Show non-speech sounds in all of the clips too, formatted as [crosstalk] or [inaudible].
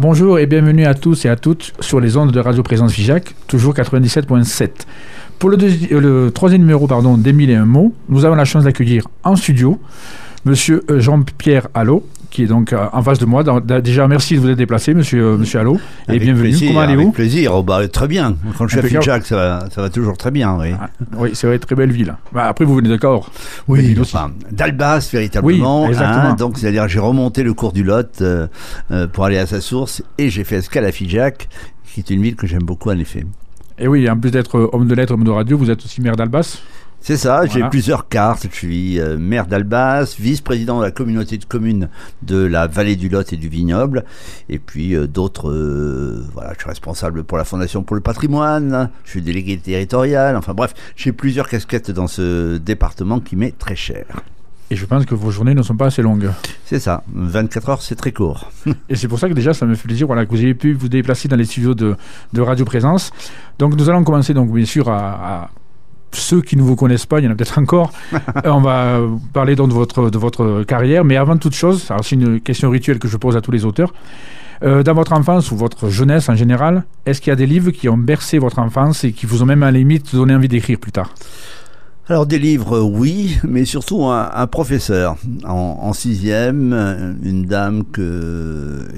Bonjour et bienvenue à tous et à toutes sur les ondes de Radio Présence Figeac, toujours 97.7. Pour euh, le troisième numéro pardon, d'Émile et un mot, nous avons la chance d'accueillir en studio Monsieur euh, Jean-Pierre Allot, qui est donc euh, en face de moi. Déjà, merci de vous être déplacé, Monsieur, euh, monsieur Allot, et Avec bienvenue. plaisir, Comment allez-vous Avec plaisir, Oh, bah, très bien. Quand je suis à. Figeac, ça va, ça va toujours très bien, oui. Ah, Oui, c'est vrai, très belle ville. Bah, après, vous venez de Cahors. Enfin, d'Albas véritablement. Oui, exactement. hein, donc, c'est-à-dire, j'ai remonté le cours du Lot euh, euh, pour aller à sa source et j'ai fait escale à Figeac, qui est une ville que j'aime beaucoup en effet. Et oui, en plus d'être homme de lettres, homme de radio, vous êtes aussi maire d'Albas? C'est ça, j'ai plusieurs cartes. Je suis euh, maire d'Albas, vice-président de la communauté de communes de la vallée du Lot et du Vignoble, et puis euh, d'autres. euh, voilà, je suis responsable pour la Fondation pour le patrimoine, je suis délégué territorial. Enfin bref, j'ai plusieurs casquettes dans ce département qui m'est très cher. Et je pense que vos journées ne sont pas assez longues. C'est ça, 24 heures, c'est très court. [laughs] Et c'est pour ça que déjà, ça me fait plaisir voilà, que vous ayez pu vous déplacer dans les studios de, de Radio Présence. Donc, nous allons commencer, donc, bien sûr, à, à ceux qui ne vous connaissent pas, il y en a peut-être encore. [laughs] Euh, on va parler donc de votre, de votre carrière. Mais avant toute chose, c'est une question rituelle que je pose à tous les auteurs. Euh, dans votre enfance ou votre jeunesse en général, est-ce qu'il y a des livres qui ont bercé votre enfance et qui vous ont même à la limite donné envie d'écrire plus tard? Alors des livres, oui, mais surtout un, professeur en, en sixième, euh, une dame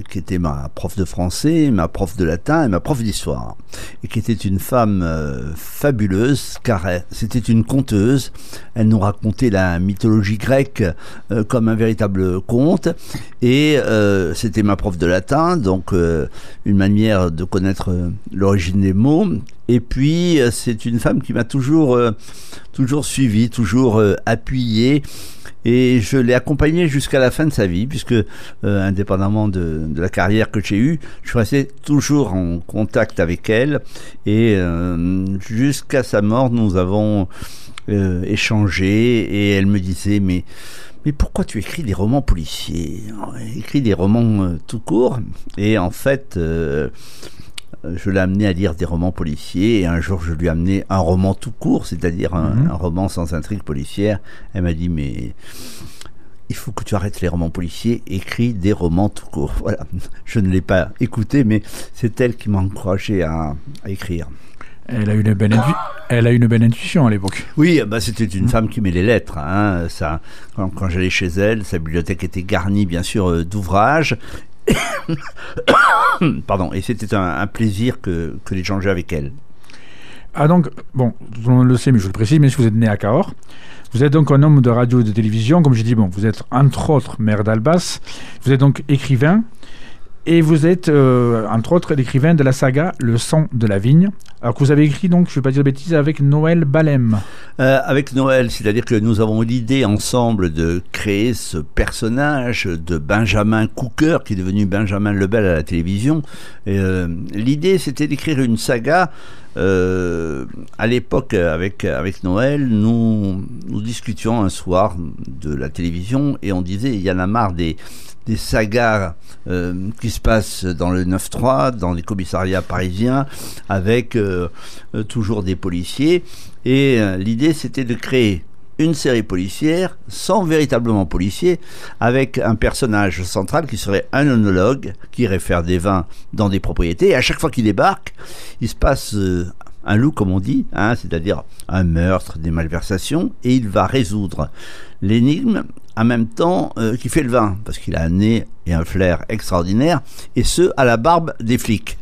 qui était ma prof de français, ma prof de latin et ma prof d'histoire, et qui était une femme euh, fabuleuse, car c'était une conteuse. Elle nous racontait la mythologie grecque euh, comme un véritable conte, et euh, c'était ma prof de latin, donc euh, une manière de connaître euh, l'origine des mots. Et puis euh, c'est une femme qui m'a toujours euh, toujours suivi, toujours euh, appuyé. Et je l'ai accompagné jusqu'à la fin de sa vie, puisque indépendamment de, la carrière que j'ai eue, je suis resté toujours en contact avec elle. Et jusqu'à sa mort, nous avons échangé. Et elle me disait, mais mais pourquoi tu écris des romans policiers? Écris des romans tout court. Et en fait, je l'ai amené à lire des romans policiers et un jour je lui ai amené un roman tout court, c'est-à-dire un, Mhm. un roman sans intrigue policière. Elle m'a dit mais il faut que tu arrêtes les romans policiers, écris des romans tout court. [laughs] Voilà, je ne l'ai pas écouté, mais c'est elle qui m'a encouragé à, à écrire. Elle a, une belle Elle a une belle intuition à l'époque. Oui, bah c'était une femme qui met les lettres. Hein, ça, quand, quand j'allais chez elle, sa bibliothèque était garnie, bien sûr, euh, d'ouvrages. [coughs] Pardon, et c'était un, plaisir que, que d'échanger avec elle. Ah donc, bon, tout le monde le sait, mais je le précise, mais si vous êtes né à Cahors, vous êtes donc un homme de radio et de télévision, comme j'ai dit, bon, vous êtes entre autres maire d'Albas, vous êtes donc écrivain, et vous êtes, euh, entre autres, l'écrivain de la saga Le sang de la vigne, alors que vous avez écrit, donc, je ne vais pas dire de bêtises, avec Noël Balem. Euh, avec Noël, c'est-à-dire que nous avons l'idée ensemble de créer ce personnage de Benjamin Cooker, qui est devenu Benjamin Lebel à la télévision. Euh, l'idée, c'était d'écrire une saga. Euh, à l'époque, avec, avec Noël, nous, nous discutions un soir de la télévision et on disait, il y en a marre des, des sagas euh, qui se passent dans le 9-3, dans les commissariats parisiens, avec euh, euh, toujours des policiers. Et l'idée, c'était de créer une série policière sans véritablement policier, avec un personnage central qui serait un onologue qui irait faire des vins dans des propriétés. Et à chaque fois qu'il débarque, il se passe un loup, comme on dit, hein, c'est-à-dire un meurtre, des malversations, et il va résoudre l'énigme en même temps euh, qu'il fait le vin, parce qu'il a un nez et un flair extraordinaire, et ce, à la barbe des flics.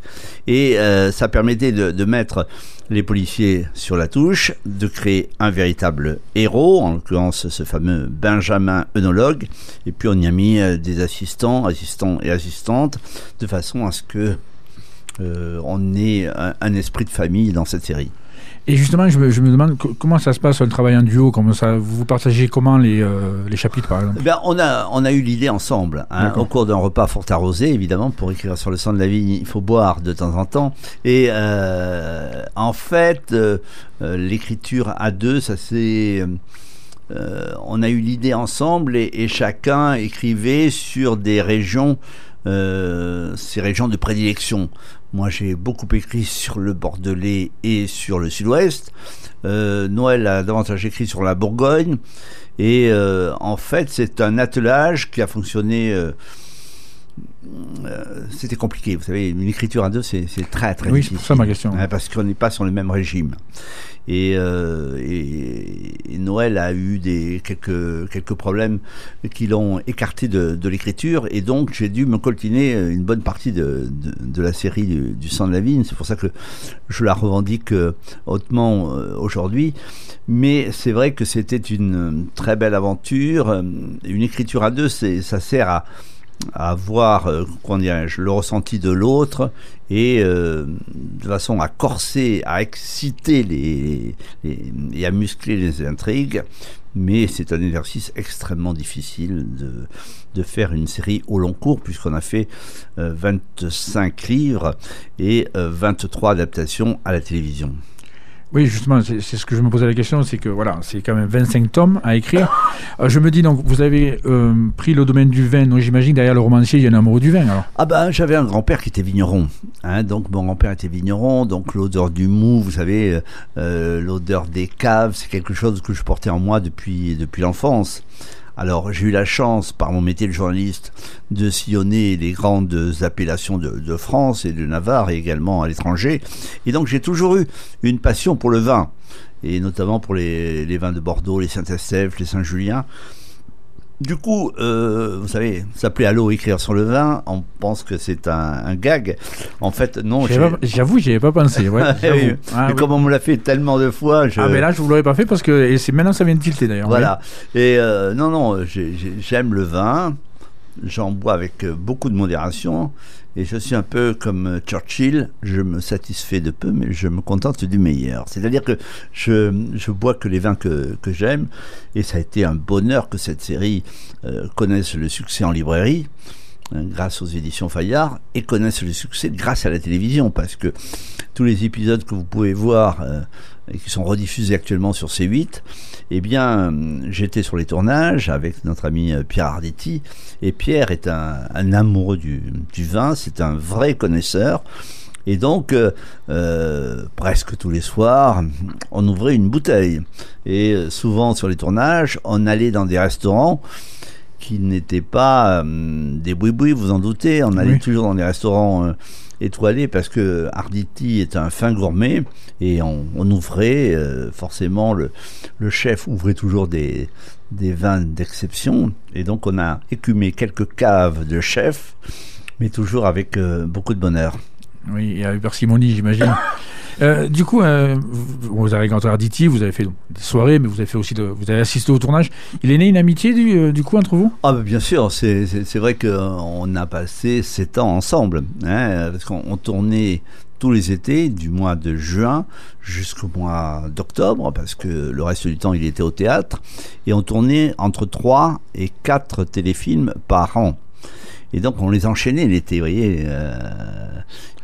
Et euh, ça permettait de, mettre les policiers sur la touche, de créer un véritable héros, en l'occurrence ce fameux Benjamin œnologue, et puis on y a mis euh, des assistants, assistants et assistantes, de façon à ce que on ait un esprit de famille dans cette série. Et justement, je me, je me demande co- comment ça se passe, le travail en duo, comment ça, vous partagez comment les, euh, les chapitres, par exemple? Eh bien, on a, on a eu l'idée ensemble, hein, au cours d'un repas fort arrosé, évidemment, pour écrire sur le sang de la vie, il faut boire de temps en temps. Et euh, en fait, euh, l'écriture à deux, ça c'est... on a eu l'idée ensemble et, et chacun écrivait sur des régions, euh, ces régions de prédilection. Moi, j'ai beaucoup écrit sur le Bordelais et sur le Sud-Ouest. Euh, Noël a davantage écrit sur la Bourgogne. Et euh, en fait, c'est un attelage qui a fonctionné euh, c'était compliqué. Vous savez, une écriture à deux, c'est très très oui, difficile. Oui, c'est ça ma question. Parce qu'on n'est pas sur le même régime. Et, euh, et, et, Noël a eu des, quelques, quelques problèmes qui l'ont écarté de, de l'écriture. Et donc, j'ai dû me coltiner une bonne partie de, de, de la série du, du, sang de la vigne. C'est pour ça que je la revendique hautement aujourd'hui. Mais c'est vrai que c'était une très belle aventure. Une écriture à deux, ça sert à à voir euh, le ressenti de l'autre et euh, de façon à corser, à exciter les, et à muscler les intrigues. Mais c'est un exercice extrêmement difficile de, de faire une série au long cours, puisqu'on a fait euh, 25 livres et euh, 23 adaptations à la télévision. Oui, justement, c'est ce que je me posais la question, c'est que voilà, c'est quand même 25 tomes à écrire. [laughs] Euh, je me dis donc, vous avez euh, pris le domaine du vin, donc j'imagine derrière le romancier, il y a un amoureux du vin alors. Ah ben, j'avais un grand-père qui était vigneron, hein, donc mon grand-père était vigneron, donc l'odeur du mou, vous savez, euh, l'odeur des caves, c'est quelque chose que je portais en moi depuis depuis l'enfance. Alors j'ai eu la chance, par mon métier de journaliste, de sillonner les grandes appellations de, France et de Navarre et également à l'étranger. Et donc j'ai toujours eu une passion pour le vin, et notamment pour les, les vins de Bordeaux, les Saint-Estèphe, les Saint-Julien. Du coup, euh, vous savez, s'appeler Allô écrire sur le vin, on pense que c'est un, un, gag. En fait, non. J'avoue, j'y avais pas pensé. Ouais, [laughs] ah, mais oui. comme on me l'a fait tellement de fois, je... Ah mais là, je vous l'aurais pas fait parce que et c'est maintenant ça vient de tilter d'ailleurs. Voilà. Et euh, non, non, j'aime le vin. J'en bois avec beaucoup de modération. Et je suis un peu comme Churchill, je me satisfais de peu, mais je me contente du meilleur. C'est-à-dire que je, je bois que les vins que, que j'aime, et ça a été un bonheur que cette série euh, connaisse le succès en librairie, hein, grâce aux éditions Fayard, et connaisse le succès grâce à la télévision, parce que tous les épisodes que vous pouvez voir, euh, et qui sont rediffusés actuellement sur C8, eh bien, j'étais sur les tournages avec notre ami Pierre Arditi, et Pierre est un, un amoureux du, du vin, c'est un vrai connaisseur. Et donc, euh, euh, presque tous les soirs, on ouvrait une bouteille. Et souvent sur les tournages, on allait dans des restaurants qui n'étaient pas euh, des boui-boui, vous en doutez. On allait oui. toujours dans des restaurants euh, étoilés parce que Arditi est un fin gourmet et on, on ouvrait euh, forcément le, le, chef ouvrait toujours des, des vins d'exception et donc on a écumé quelques caves de chef mais toujours avec euh, beaucoup de bonheur. Oui, et avec parcimonie, j'imagine. [coughs] euh, du coup, euh, vous avez rencontré Arditi, vous avez fait des soirées, mais vous avez aussi, vous avez assisté au tournage. Il est né une amitié du, euh, du coup entre vous? Ah, bah bien sûr. C'est vrai qu'on a passé sept ans ensemble, hein, parce qu'on tournait tous les étés, du mois de juin jusqu'au mois d'octobre, parce que le reste du temps il était au théâtre, et on tournait entre trois et quatre téléfilms par an. Et donc on les enchaînait l'été, vous voyez. Euh,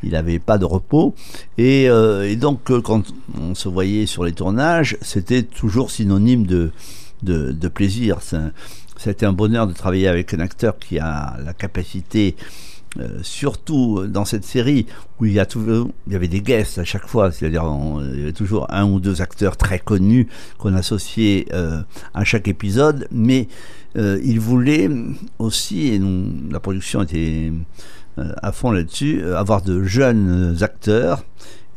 il n'avait pas de repos. Et, euh, donc quand on se voyait sur les tournages, c'était toujours synonyme de, de, de plaisir. C'était un bonheur de travailler avec un acteur qui a la capacité euh, surtout dans cette série où il y, avait des guests à chaque fois, c'est-à-dire il y avait toujours un ou deux acteurs très connus qu'on associait euh, à chaque épisode, mais euh, il voulait aussi, et la production était euh, à fond là-dessus, avoir de jeunes acteurs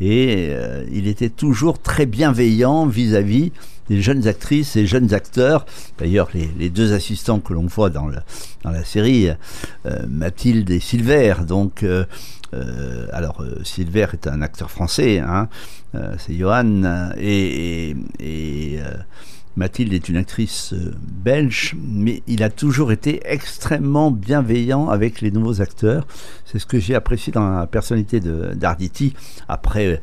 et euh, il était toujours très bienveillant vis-à-vis des jeunes actrices et jeunes acteurs. D'ailleurs, les, deux assistants que l'on voit dans, le, dans la série, euh, Mathilde et Silver, donc euh, alors Silver est un acteur français, hein, c'est Johan, et, et, Mathilde est une actrice belge, mais il a toujours été extrêmement bienveillant avec les nouveaux acteurs. C'est ce que j'ai apprécié dans la personnalité d'Arditi. Après, euh,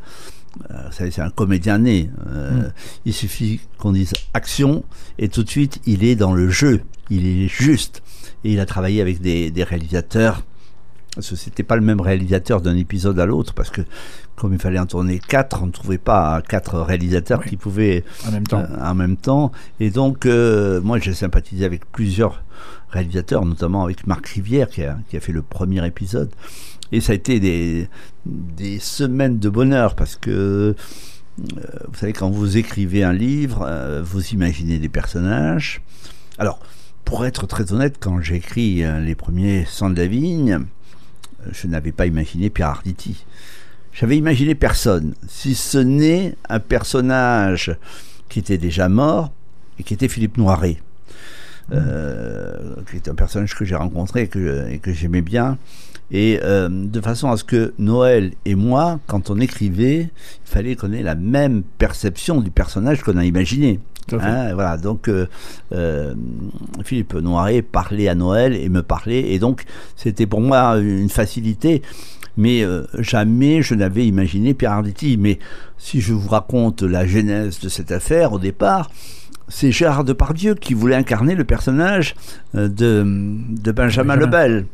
c'est un comédien né. Euh, mm. Il suffit qu'on dise action et tout de suite il est dans le jeu. Il est juste. Et il a travaillé avec des, des réalisateurs parce que c'était pas le même réalisateur d'un épisode à l'autre, parce que comme il fallait en tourner quatre, on ne trouvait pas quatre réalisateurs oui. qui pouvaient en même temps. Euh, en même temps. Et donc, euh, moi, j'ai sympathisé avec plusieurs réalisateurs, notamment avec Marc Rivière, qui a, qui a, fait le premier épisode. Et ça a été des, des semaines de bonheur, parce que euh, vous savez, quand vous écrivez un livre, euh, vous imaginez des personnages. Alors, pour être très honnête, quand j'ai écrit les premiers Sans de la vigne, je n'avais pas imaginé Pierre Arditi. J'avais imaginé personne, si ce n'est un personnage qui était déjà mort et qui était Philippe Noiret. Euh, qui est un personnage que j'ai rencontré et que, que j'aimais bien. Et euh, de façon à ce que Noël et moi, quand on écrivait, il fallait qu'on ait la même perception du personnage qu'on a imaginé. Hein, voilà, donc euh, euh, Philippe Noiret parlait à Noël et me parlait, et donc c'était pour moi une facilité. Mais euh, jamais je n'avais imaginé Pierre Arditi. Mais si je vous raconte la genèse de cette affaire au départ, c'est Gérard Depardieu qui voulait incarner le personnage de, de Benjamin, Benjamin. Lebel.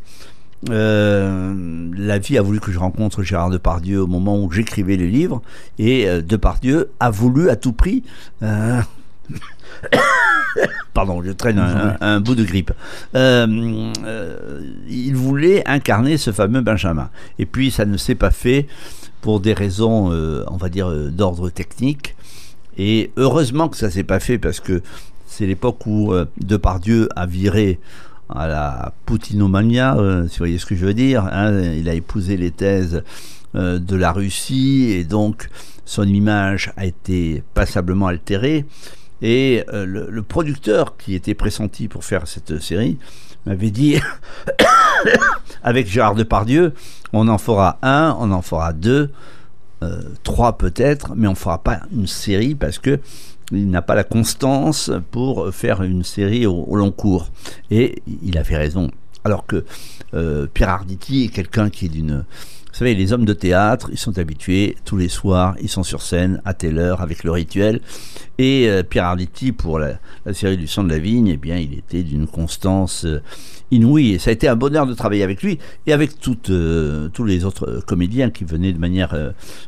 Euh, la vie a voulu que je rencontre Gérard Depardieu au moment où j'écrivais les livres, et euh, Depardieu a voulu à tout prix. Euh... [coughs] Pardon, je traîne un, un, bout de grippe. Euh, il voulait incarner ce fameux Benjamin. Et puis ça ne s'est pas fait pour des raisons, on va dire, d'ordre technique. Et heureusement que ça s'est pas fait parce que c'est l'époque où Depardieu a viré à la poutinomania, euh, si vous voyez ce que je veux dire. Hein. il a épousé les thèses euh, de la Russie et donc son image a été passablement altérée. Et euh, le, le, producteur qui était pressenti pour faire cette série m'avait dit, [coughs] avec Gérard Depardieu, on en fera un, on en fera deux, trois peut-être, mais on fera pas une série parce que il n'a pas la constance pour faire une série au, long cours. Et il a fait raison. Alors que euh, Pierre Arditi est quelqu'un qui est d'une... Vous savez, les hommes de théâtre, ils sont habitués, tous les soirs, ils sont sur scène à telle heure avec le rituel. Et euh, Pierre Arditi, pour la, série du sang de la vigne, eh bien, il était d'une constance euh, inouïe. Et ça a été un bonheur de travailler avec lui et avec toutes, tous les autres comédiens qui venaient de manière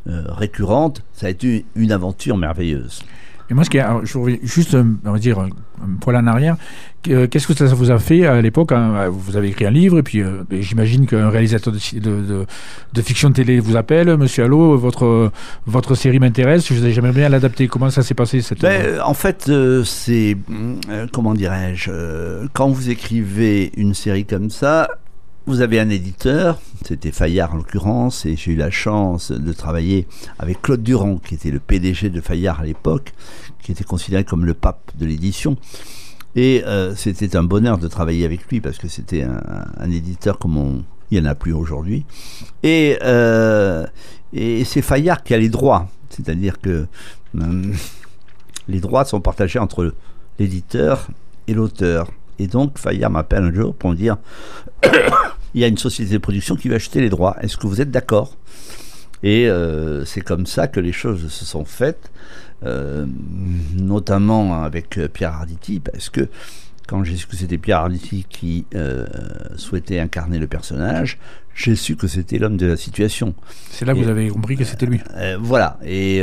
récurrente. Ça a été une aventure merveilleuse. Et moi, ce qui est, je reviens juste, euh, on va dire, un poil en arrière. Euh, qu'est-ce que ça vous a fait à l'époque hein, Vous avez écrit un livre, et puis euh, j'imagine qu'un réalisateur de, de, de, fiction de télé vous appelle, Monsieur Allo, votre, votre série m'intéresse, je j'aimerais bien l'adapter. Comment ça s'est passé cette ben, En fait, c'est, comment dirais-je, quand vous écrivez une série comme ça, vous avez un éditeur, c'était Fayard en l'occurrence, et j'ai eu la chance de travailler avec Claude Durand, qui était le PDG de Fayard à l'époque, qui était considéré comme le pape de l'édition. Et euh, c'était un bonheur de travailler avec lui parce que c'était un, éditeur comme on, il n'y en a plus aujourd'hui. Et, euh, et c'est Fayard qui a les droits, c'est-à-dire que euh, les droits sont partagés entre l'éditeur et l'auteur. Et donc Fayard m'appelle un jour pour me dire [coughs] il y a une société de production qui va acheter les droits. Est-ce que vous êtes d'accord? Et euh, c'est comme ça que les choses se sont faites, euh, notamment avec euh, Pierre Arditi, parce que quand j'ai su que c'était Pierre Arditi qui euh, souhaitait incarner le personnage, j'ai su que c'était l'homme de la situation. C'est là que vous avez compris que c'était lui. Euh, voilà. Et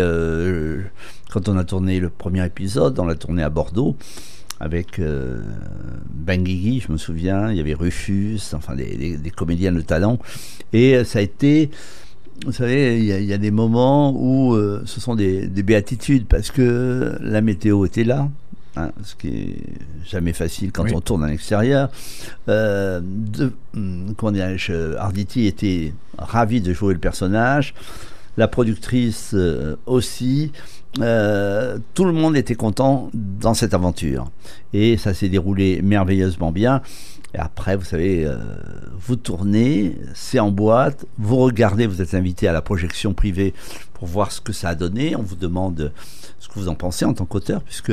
quand on a tourné le premier épisode, on l'a tourné à Bordeaux avec euh, Benguigui, je me souviens, il y avait Rufus, enfin des, des, des comédiens de talent. Et ça a été, vous savez, il y, a, il y a des moments où euh, ce sont des, des, béatitudes parce que la météo était là. Hein, ce qui est jamais facile quand oui. on tourne à l'extérieur. Euh, de, hum, comment Arditi était ravi de jouer le personnage la productrice euh, aussi. Euh, tout le monde était content dans cette aventure. Et ça s'est déroulé merveilleusement bien. Et après, vous savez, euh, vous tournez, c'est en boîte, vous regardez, vous êtes invité à la projection privée pour voir ce que ça a donné. On vous demande ce que vous en pensez en tant qu'auteur, puisque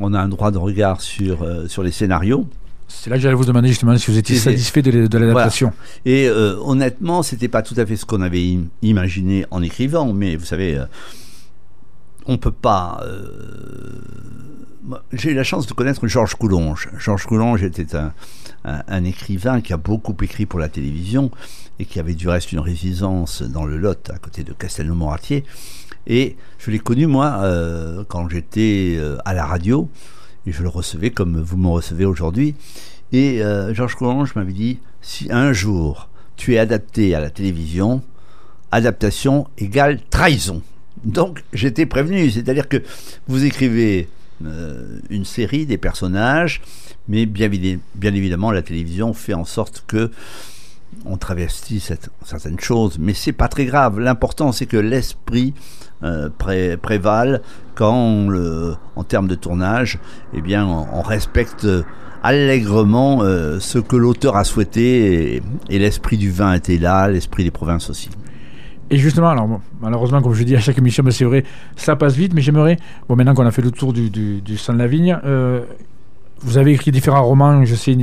on a un droit de regard sur, euh, sur les scénarios. C'est là que j'allais vous demander justement si vous étiez satisfait de, de l'adaptation. Voilà. Et euh, honnêtement, c'était pas tout à fait ce qu'on avait im imaginé en écrivant, mais vous savez, euh, on peut pas. Euh, J'ai eu la chance de connaître Georges Coulonge. Georges Coulonge était un, écrivain qui a beaucoup écrit pour la télévision et qui avait du reste une résidence dans le Lot, à côté de Castelnau-Moratier. Et je l'ai connu moi euh, quand j'étais euh, à la radio et je le recevais comme vous me recevez aujourd'hui. Et Georges Coulange m'avait dit si un jour tu es adapté à la télévision, adaptation égale trahison. Donc j'étais prévenu, c'est-à-dire que vous écrivez euh, une série, des personnages, mais bien, évidemment la télévision fait en sorte que on travestit certaines choses, mais c'est pas très grave. L'important, c'est que l'esprit euh, prévale quand, en termes de tournage, eh bien, on, respecte allègrement euh, ce que l'auteur a souhaité et, l'esprit du vin était là, l'esprit des provinces aussi. Et justement, alors malheureusement, comme je dis à chaque émission, mais c'est vrai, ça passe vite, mais j'aimerais, bon, maintenant qu'on a fait le tour du, du, du de la Vigne, euh, vous avez écrit différents romans, je sais,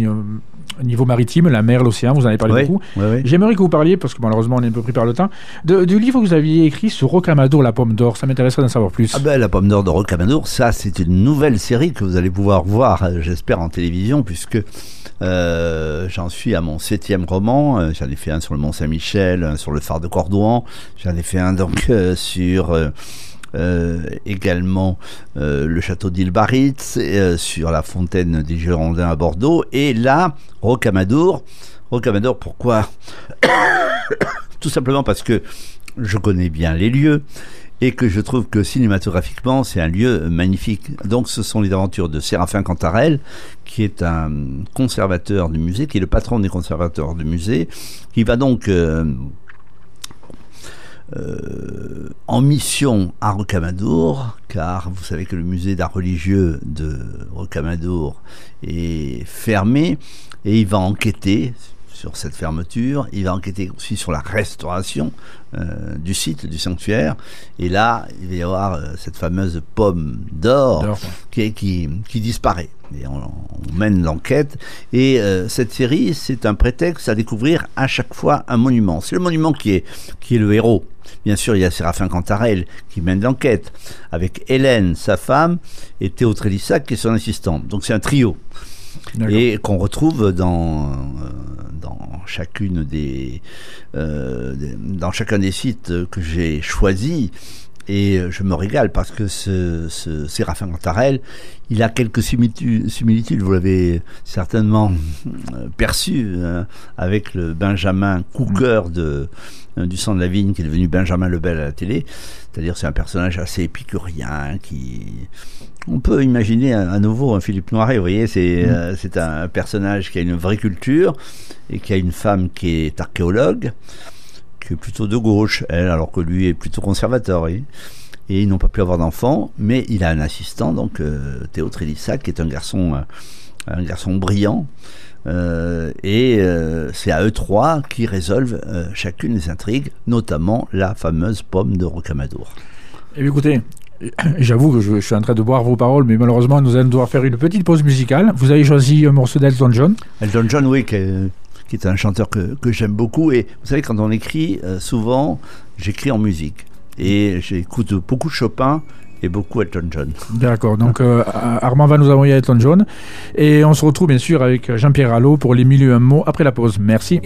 niveau maritime, la mer, l'océan, vous en avez parlé beaucoup. J'aimerais que vous parliez, parce que malheureusement on est un peu pris par le temps, du livre que vous aviez écrit sur Rocamadour, la pomme d'or. Ça m'intéresserait d'en savoir plus. Ah ben, la pomme d'or de Rocamadour, ça c'est une nouvelle série que vous allez pouvoir voir, euh, j'espère, en télévision, puisque euh, j'en suis à mon septième roman. Euh, j'en ai fait un sur le Mont Saint-Michel, sur le phare de Cordouan. J'en ai fait un donc sur... Euh, également euh, le château d'Ilbaritz, euh, sur la fontaine des Girondins à Bordeaux, et là, Rocamadour. Rocamadour, pourquoi? [coughs] Tout simplement parce que je connais bien les lieux et que je trouve que cinématographiquement c'est un lieu magnifique. Donc ce sont les aventures de Séraphin Cantarel, qui est un conservateur du musée, qui est le patron des conservateurs du musée, qui va donc euh, en mission à Rocamadour, car vous savez que le musée d'art religieux de Rocamadour est fermé, et il va enquêter sur cette fermeture, il va enquêter aussi sur la restauration euh, du site, du sanctuaire, et là, il va y avoir euh, cette fameuse pomme d'or qui, qui, qui, disparaît. Et on, mène l'enquête, et cette série, c'est un prétexte à découvrir à chaque fois un monument. C'est le monument qui est, qui est le héros Bien sûr, il y a Séraphin Cantarel qui mène l'enquête, avec Hélène, sa femme, et Théo Trélissac qui est son assistante. Donc c'est un trio. Et qu'on retrouve dans, euh, dans chacune des, euh, dans chacun des sites que j'ai choisis. Et je me régale parce que ce, ce Séraphin Cantarel, il a quelques similitudes, vous l'avez certainement euh, perçu, avec le Benjamin Cooker de, du sang de la vigne qui est devenu Benjamin Lebel à la télé. C'est-à-dire c'est un personnage assez épicurien qui... On peut imaginer à, nouveau un Philippe Noiret, vous voyez, c'est mm. euh, c'est un personnage qui a une vraie culture et qui a une femme qui est archéologue, qui est plutôt de gauche, elle, alors que lui est plutôt conservateur, Et ils n'ont pas pu avoir d'enfant, mais il a un assistant, donc euh, Théo Trélissac, qui est un garçon, euh, un garçon brillant, euh, et c'est à eux trois qui résolvent chacune des intrigues, notamment la fameuse pomme de Rocamadour. Et écoutez, [coughs] j'avoue que je, suis en train de boire vos paroles, mais malheureusement, nous allons devoir faire une petite pause musicale. Vous avez choisi un morceau d'Elton John Elton John, oui, qui est, un chanteur que, que j'aime beaucoup. Et vous savez, quand on écrit, souvent, j'écris en musique. Et j'écoute beaucoup Chopin et beaucoup Elton John. D'accord, donc euh, Armand va nous envoyer Elton John. Et on se retrouve bien sûr avec Jean-Pierre Allot pour les milieux un mot après la pause. Merci.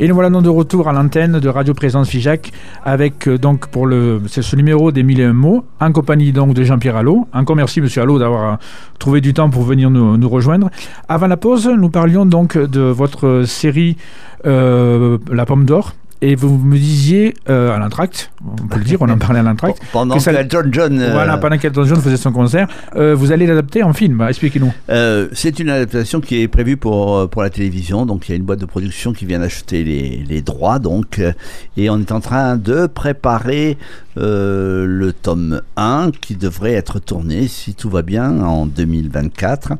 Et nous voilà donc de retour à l'antenne de Radio Présence Figeac avec euh, donc pour le ce numéro des mille et un mots en compagnie donc de Jean-Pierre Allot. Encore merci Monsieur Allot d'avoir euh, trouvé du temps pour venir nous, nous, rejoindre. Avant la pause, nous parlions donc de votre série euh, La Pomme d'Or et vous me disiez euh, à l'entracte, on peut le dire, on en parlait à l'entracte. [laughs] pendant que, John John. Euh, voilà, pendant qu'Elton John faisait son concert. Euh, vous allez l'adapter en film, expliquez-nous. c'est une adaptation qui est prévue pour, pour la télévision. Donc il y a une boîte de production qui vient d'acheter les, les, droits. Donc, et on est en train de préparer le tome 1 qui devrait être tourné, si tout va bien, en 2024.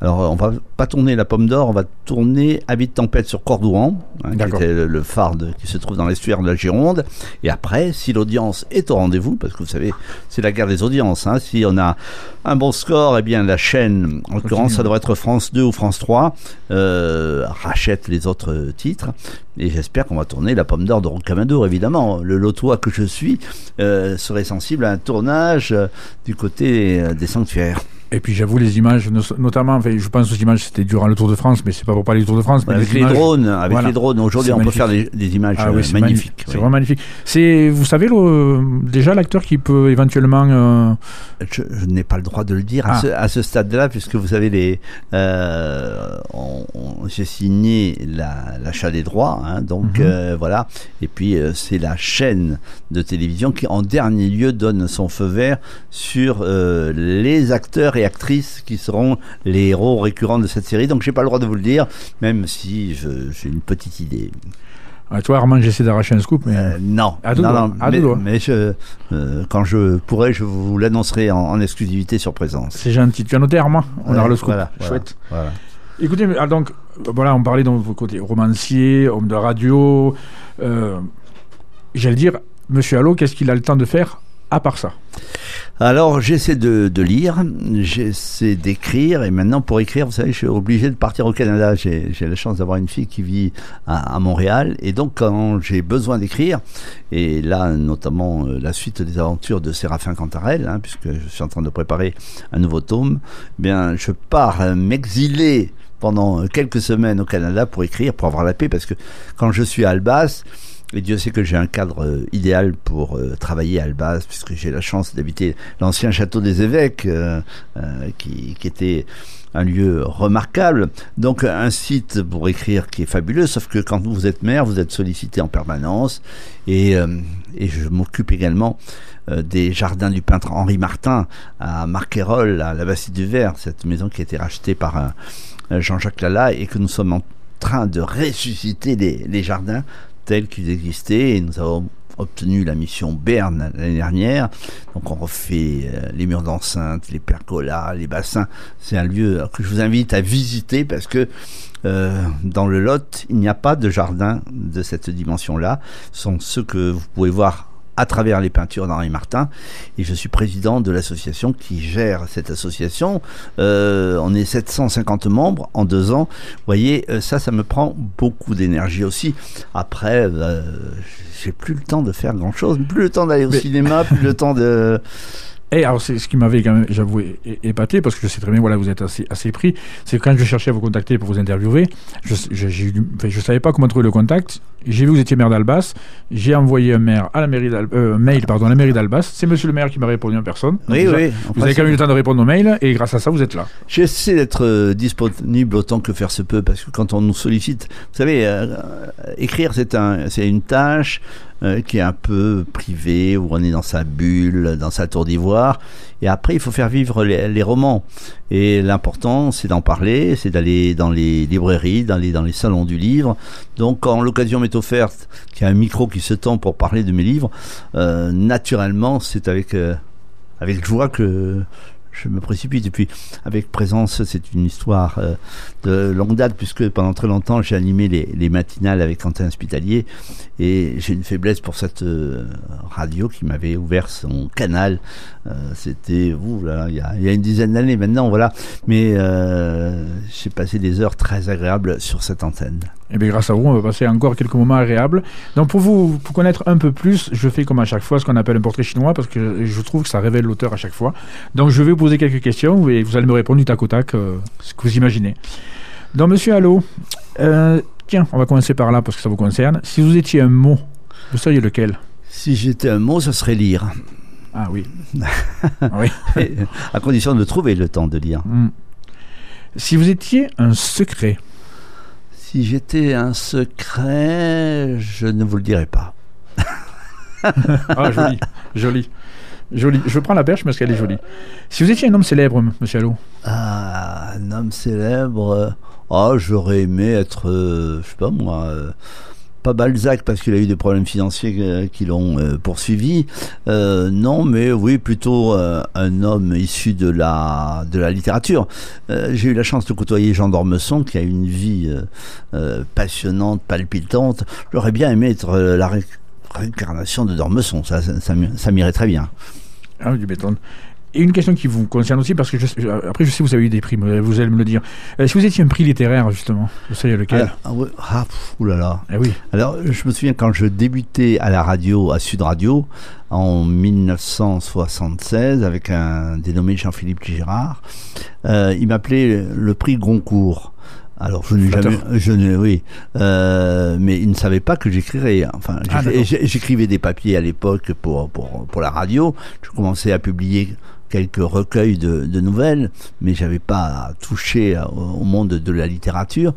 Alors on va pas tourner La Pomme d'Or, on va tourner Habite Tempête sur Cordouan, hein, qui était le, le phare de, qui se trouve dans l'estuaire de la Gironde. Et après, si l'audience est au rendez-vous, parce que vous savez, c'est la guerre des audiences, hein, si on a un bon score, eh bien la chaîne, en l'occurrence ça devrait être France 2 ou France 3, euh, rachète les autres titres. Et j'espère qu'on va tourner la pomme d'or de Rocamadour, évidemment. Le lotois que je suis euh, serait sensible à un tournage euh, du côté euh, des sanctuaires. Et puis j'avoue les images, notamment, enfin, je pense aux images, c'était durant le Tour de France, mais c'est pas pour parler du Tour de France. Mais avec les, drones, avec les drones, aujourd'hui on peut faire des, images ah, oui, euh, magnifiques. C'est vraiment magnifique. C'est, vous savez, déjà l'acteur qui peut éventuellement. Euh... Je, n'ai pas le droit de le dire à ah. ce, stade-là, puisque vous savez, les, euh, j'ai signé l'achat des droits, hein, donc mhm. euh, voilà. Et puis c'est la chaîne de télévision qui, en dernier lieu, donne son feu vert sur les acteurs et actrices qui seront les héros récurrents de cette série. Donc j'ai pas le droit de vous le dire, même si j'ai une petite idée. Ah, toi, Armand, j'essaie d'arracher un scoop, mais. Euh, non, non, non, mais, je, euh, quand je pourrai, je vous l'annoncerai en, exclusivité sur présence. C'est gentil. Tu as noté, Armand? On a le scoop. Chouette. Écoutez, ah, donc, voilà, on parlait dans vos côtés romancier, homme de radio. Euh, j'allais dire, monsieur Allo, qu'est-ce qu'il a le temps de faire? À part ça alors j'essaie de, lire, j'essaie d'écrire, et maintenant pour écrire, vous savez, je suis obligé de partir au Canada. J'ai la chance d'avoir une fille qui vit à, Montréal, et donc quand j'ai besoin d'écrire, et là notamment euh, la suite des aventures de Séraphin Cantarel, hein, puisque je suis en train de préparer un nouveau tome, eh bien je pars m'exiler pendant quelques semaines au Canada pour écrire, pour avoir la paix, parce que quand je suis à Albas, et Dieu sait que j'ai un cadre euh, idéal pour euh, travailler à Albaz, puisque j'ai la chance d'habiter l'ancien château des évêques, euh, qui, était un lieu remarquable. Donc un site pour écrire qui est fabuleux, sauf que quand vous êtes maire, vous êtes sollicité en permanence. Et, je m'occupe également des jardins du peintre Henri Martin à Marquerolles, à la Bastille du Verre, cette maison qui a été rachetée par Jean-Jacques Lala et que nous sommes en train de ressusciter les jardins tels qu'ils existaient et nous avons obtenu la mission Berne l'année dernière. Donc on refait euh, les murs d'enceinte, les percolas, les bassins. C'est un lieu que je vous invite à visiter parce que euh, dans le Lot, il n'y a pas de jardin de cette dimension-là. Ce sont ceux que vous pouvez voir à travers les peintures d'Henri Martin. Et je suis président de l'association qui gère cette association. Euh, on est 750 membres en deux ans. Vous voyez, euh, ça, ça me prend beaucoup d'énergie aussi. Après, euh, j'ai plus le temps de faire grand-chose, plus le temps d'aller au cinéma, plus le [laughs] temps de... Et alors, c'est ce qui m'avait, j'avoue, épaté, parce que je sais très bien, voilà, vous êtes assez, assez pris. C'est quand je cherchais à vous contacter pour vous interviewer, je ne je, savais pas comment trouver le contact. J'ai vu que vous étiez maire d'Albas. J'ai envoyé un, maire à la mairie euh, mail pardon, à la mairie d'Albas. C'est monsieur le maire qui m'a répondu en personne. Oui, oui. Vous avez quand même eu le temps de répondre aux mails et grâce à ça, vous êtes là. J'essaie d'être euh, disponible autant que faire se peut parce que quand on nous sollicite, vous savez, euh, écrire, c'est un, une tâche qui est un peu privée, où on est dans sa bulle, dans sa tour d'ivoire. Et après, il faut faire vivre les, romans. Et l'important, c'est d'en parler, c'est d'aller dans les librairies, d'aller dans les salons du livre. Donc, quand l'occasion m'est offerte, qu'il y a un micro qui se tend pour parler de mes livres, euh, naturellement, c'est avec, euh, avec joie que je me précipite. Et puis, avec présence, c'est une histoire euh, de longue date, puisque pendant très longtemps, j'ai animé les, les, matinales avec Quentin Hospitalier. Et j'ai une faiblesse pour cette euh, radio qui m'avait ouvert son canal. Euh, c'était, là, il y, a, une dizaine d'années maintenant, voilà. Mais j'ai passé des heures très agréables sur cette antenne. Et eh bien grâce à vous, on va passer encore quelques moments agréables. Donc pour vous pour connaître un peu plus, je fais comme à chaque fois ce qu'on appelle un portrait chinois parce que je trouve que ça révèle l'auteur à chaque fois. Donc je vais vous poser quelques questions et vous allez me répondre du tac au tac, euh, ce que vous imaginez. Donc Monsieur Allo, euh, Tiens, on va commencer par là parce que ça vous concerne. Si vous étiez un mot, vous seriez lequel? Si j'étais un mot, ce serait lire. Ah oui. [laughs] Oui. à condition de trouver le temps de lire. Hmm. Si vous étiez un secret, Si j'étais un secret, je ne vous le dirai pas. [laughs] ah joli, joli, joli. Je prends la perche parce qu'elle est jolie. Si vous étiez un homme célèbre, Monsieur Allot, Ah, un homme célèbre. Ah, j'aurais aimé être, euh, je sais pas moi, euh, pas Balzac parce qu'il a eu des problèmes financiers euh, qui l'ont euh, poursuivi. Non, mais oui, plutôt un homme issu de la de la littérature. J'ai eu la chance de côtoyer Jean d'Ormesson qui a une vie passionnante, palpitante. J'aurais bien aimé être la ré- réincarnation de Dormesson. Ça, ça m'irait très bien. ah, du béton. Et une question qui vous concerne aussi, parce que je, après je sais que vous avez eu des prix, vous allez me le dire. Euh, si vous étiez un prix littéraire, justement, vous savez lequel Ah, ah ah, pff, oulala. Eh oui. Alors, je me souviens quand je débutais à la radio, à Sud Radio, en 1976, avec un dénommé Jean-Philippe Girard, euh, il m'appelait le prix Goncourt. Alors, je n'ai jamais, je n'ai, oui, euh, mais il ne savait pas que j'écrirais. Enfin, Ah, j'écrivais des papiers à l'époque pour, pour, pour la radio. Je commençais à publier quelques recueils de, nouvelles, mais j'avais pas touché au monde de la littérature.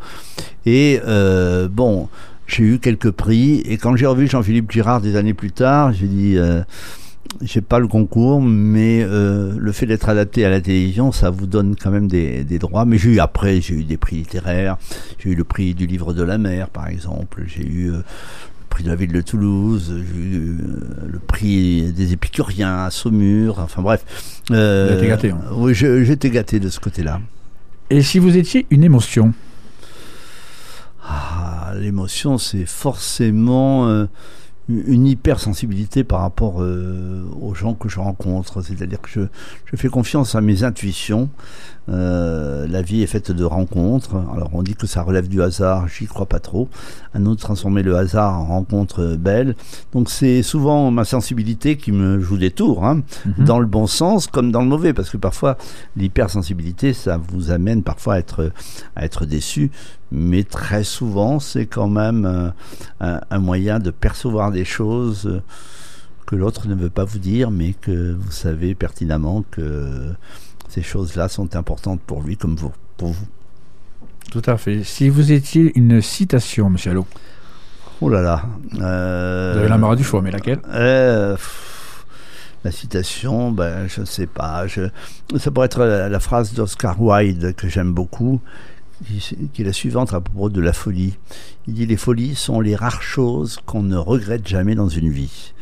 Et euh, bon, j'ai eu quelques prix. Et quand j'ai revu Jean-Philippe Girard des années plus tard, j'ai dit, euh, j'ai pas le concours, mais euh, le fait d'être adapté à la télévision, ça vous donne quand même des, droits. Mais j'ai eu après, j'ai eu des prix littéraires. J'ai eu le prix du livre de la mer, par exemple. J'ai eu euh, prix de la ville de Toulouse. J'ai eu euh, le prix des épicuriens à Saumur. Enfin bref. Euh, été gâté, hein. Oui, j'étais gâté de ce côté-là. Et si vous étiez une émotion Ah, l'émotion, c'est forcément euh, une hypersensibilité par rapport euh, aux gens que je rencontre. C'est-à-dire que je, je fais confiance à mes intuitions. Euh, la vie est faite de rencontres. Alors on dit que ça relève du hasard, j'y crois pas trop. À nous de transformer le hasard en rencontre belle. Donc c'est souvent ma sensibilité qui me joue des tours, hein, Mhm. dans le bon sens comme dans le mauvais, parce que parfois l'hypersensibilité, ça vous amène parfois à être, à être déçu, mais très souvent c'est quand même euh, un, un moyen de percevoir des choses euh, que l'autre ne veut pas vous dire, mais que vous savez pertinemment que ces choses-là sont importantes pour lui comme vous, pour vous. Tout à fait. Si vous étiez une citation, Monsieur Allot, Oh là là. euh, vous avez l'embarras du choix, mais laquelle? Euh, pff, la citation, ben, je ne sais pas. Je, ça pourrait être la, la phrase d'Oscar Wilde que j'aime beaucoup, qui, est la suivante à propos de la folie. Il dit Les folies sont les rares choses qu'on ne regrette jamais dans une vie.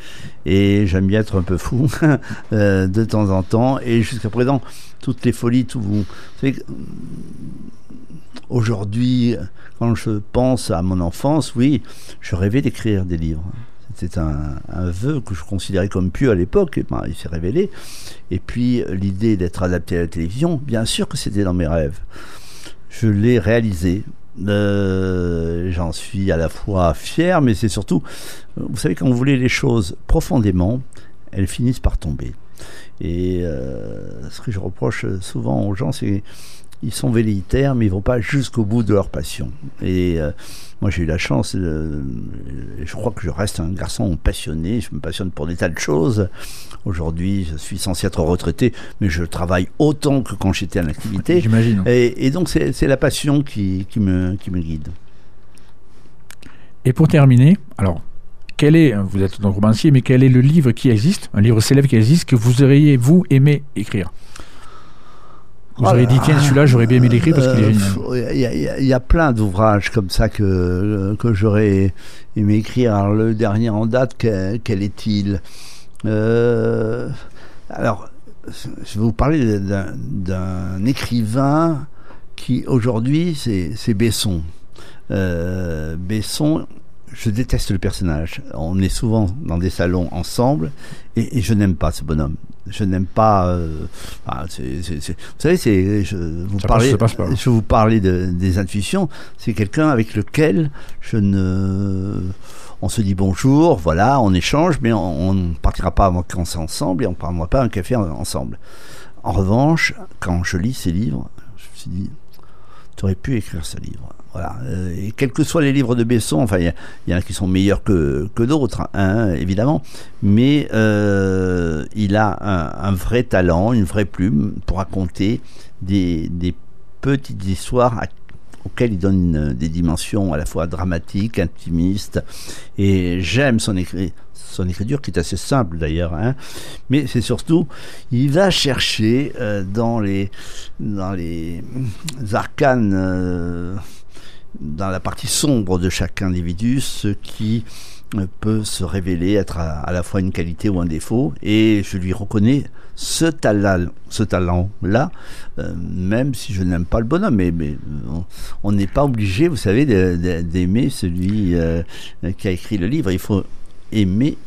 Et j'aime bien être un peu fou [laughs] euh, de temps en temps. Et jusqu'à présent, toutes les folies, tout vous. que, Aujourd'hui, quand je pense à mon enfance, oui, je rêvais d'écrire des livres. C'était un, un vœu que je considérais comme pieux à l'époque, et ben, il s'est révélé. Et puis l'idée d'être adapté à la télévision, bien sûr que c'était dans mes rêves. Je l'ai réalisé. Euh, J'en suis à la fois fier, mais c'est surtout, vous savez, quand vous voulez les choses profondément, elles finissent par tomber. Et euh, ce que je reproche souvent aux gens, c'est ils sont velléitaires, mais ils vont pas jusqu'au bout de leur passion. Et euh, moi, j'ai eu la chance. euh, je crois que je reste un garçon passionné. Je me passionne pour des tas de choses. Aujourd'hui, je suis censé être retraité, mais je travaille autant que quand j'étais en activité. J'imagine. Et, et donc, c'est la passion qui, qui, me, qui me guide. Et pour terminer, alors, quel est, vous êtes donc romancier, mais quel est le livre qui existe, un livre célèbre qui existe, que vous auriez, vous, aimé écrire? Vous là dit, tiens, celui-là, j'aurais bien aimé l'écrire parce qu'il est Euh, génial. Il y, a- plein d'ouvrages comme ça que, que j'aurais aimé écrire. Alors, le dernier en date, que- quel est-il? Euh, Alors, je vais vous parler d'un- écrivain qui, aujourd'hui, c'est c'est Besson. Euh, Besson, je déteste le personnage. On est souvent dans des salons ensemble et, et je n'aime pas ce bonhomme. Je n'aime pas. euh, vous savez, c'est je vous Ça passe, passe je vous parlais de, des intuitions. C'est quelqu'un avec lequel je ne. On se dit bonjour, voilà, on échange, mais on ne partira pas en vacances ensemble et on ne prendra pas un café en- ensemble. En revanche, quand je lis ces livres, je me suis dit, tu aurais pu écrire ce livre. Voilà. Euh, et quels que soient les livres de Besson, enfin, il y, en a qui sont meilleurs que, d'autres, hein, évidemment, mais euh, il a un, vrai talent, une vraie plume pour raconter des, des petites histoires auxquelles il donne des dimensions à la fois dramatiques, intimistes, et j'aime son écrit son écriture qui est assez simple d'ailleurs, hein. mais c'est surtout, il va chercher euh, dans, les, dans les arcanes dans la partie sombre de chaque individu ce qui euh, peut se révéler être à, la fois une qualité ou un défaut et je lui reconnais ce talent ce talent là euh, même si je n'aime pas le bonhomme mais, on n'est pas obligé vous savez d'aimer celui euh, qui a écrit le livre il faut aimer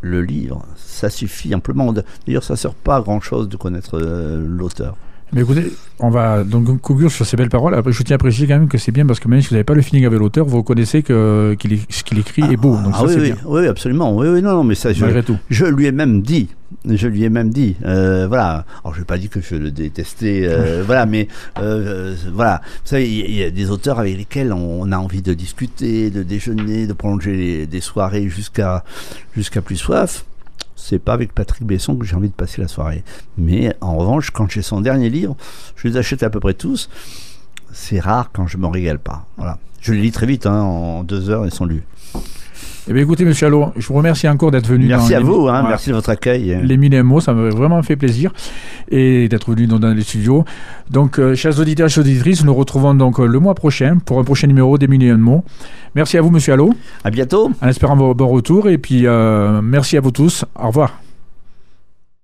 le livre ça suffit amplement. D'ailleurs ça ne sert pas à grand chose de connaître l'auteur mais écoutez, on va donc conclure sur ces belles paroles. je tiens à préciser quand même que c'est bien parce que même si vous n'avez pas le feeling avec l'auteur, vous reconnaissez que ce qu'il écrit est beau. Donc ah, oui, oui, oui, absolument. Oui, oui, non, non, mais ça, je, tout. je lui ai même dit. Je lui ai même dit, euh, voilà. Alors je vais pas dire que je le détestais, euh, [laughs] voilà, mais euh, voilà. Vous savez, il y, a des auteurs avec lesquels on a envie de discuter, de déjeuner, de prolonger des soirées jusqu'à jusqu'à plus soif c'est pas avec Patrick Besson que j'ai envie de passer la soirée. Mais en revanche, quand j'ai son dernier livre, je les achète à peu près tous. C'est rare quand je me régale pas. Voilà. Je les lis très vite, hein, en deux heures, ils sont lus. Eh bien, écoutez, monsieur Allo, je vous remercie encore d'être venu. Merci à vous, hein, merci de votre accueil. Les mille mots, ça m'a vraiment fait plaisir et d'être venu dans, les studios. Donc, euh, chers auditeurs et chers auditrices, nous nous retrouvons donc euh, le mois prochain pour un prochain numéro des mille mots. Merci à vous, monsieur Allo. À bientôt. En espérant vos bons retours et puis euh, merci à vous tous. Au revoir.